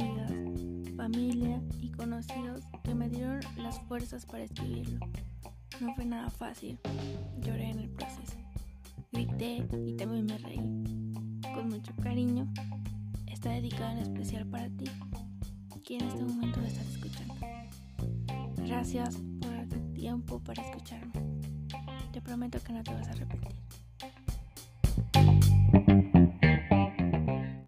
amigas, familia y conocidos que me dieron las fuerzas para escribirlo. No fue nada fácil, lloré en el proceso, grité y también me reí. Con mucho cariño, está dedicado en especial para ti, que en este momento lo estás escuchando. Gracias por darte tiempo para escucharme. Te prometo que no te vas a arrepentir.